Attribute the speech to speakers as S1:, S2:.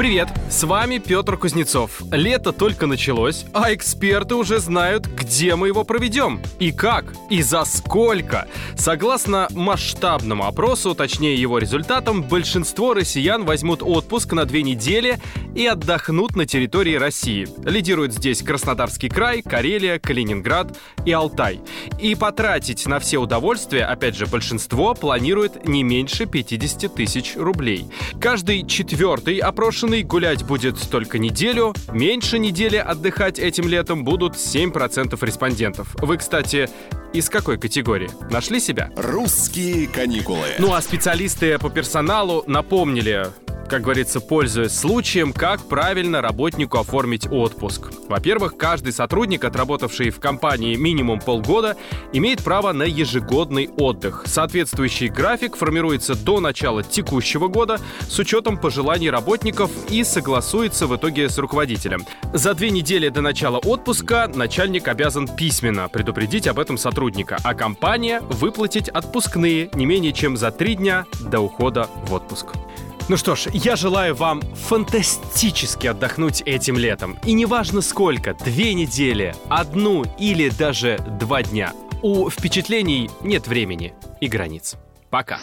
S1: Привет, с вами Петр Кузнецов. Лето только началось, а эксперты уже знают, где мы его проведем, и как, и за сколько. Согласно масштабному опросу, точнее его результатам, большинство россиян возьмут отпуск на две недели и отдохнут на территории России. Лидируют здесь Краснодарский край, Карелия, Калининград и Алтай. И потратить на все удовольствия, опять же, большинство планирует не меньше 50 тысяч рублей. Каждый четвертый опрошенный гулять будет только неделю, меньше недели отдыхать этим летом будут 7% респондентов. Вы, кстати, из какой категории? Нашли себя?
S2: «Русские каникулы».
S1: Ну а специалисты по персоналу напомнили, как говорится, пользуясь случаем, как правильно работнику оформить отпуск. Во-первых, каждый сотрудник, отработавший в компании минимум полгода, имеет право на ежегодный отдых. Соответствующий график формируется до начала текущего года с учетом пожеланий работников и согласуется в итоге с руководителем. За две недели до начала отпуска начальник обязан письменно предупредить об этом сотрудника, а компания выплатить отпускные не менее чем за три дня до ухода в отпуск. Ну что ж, я желаю вам фантастически отдохнуть этим летом. И неважно сколько, две недели, одну или даже два дня. У впечатлений нет времени и границ. Пока.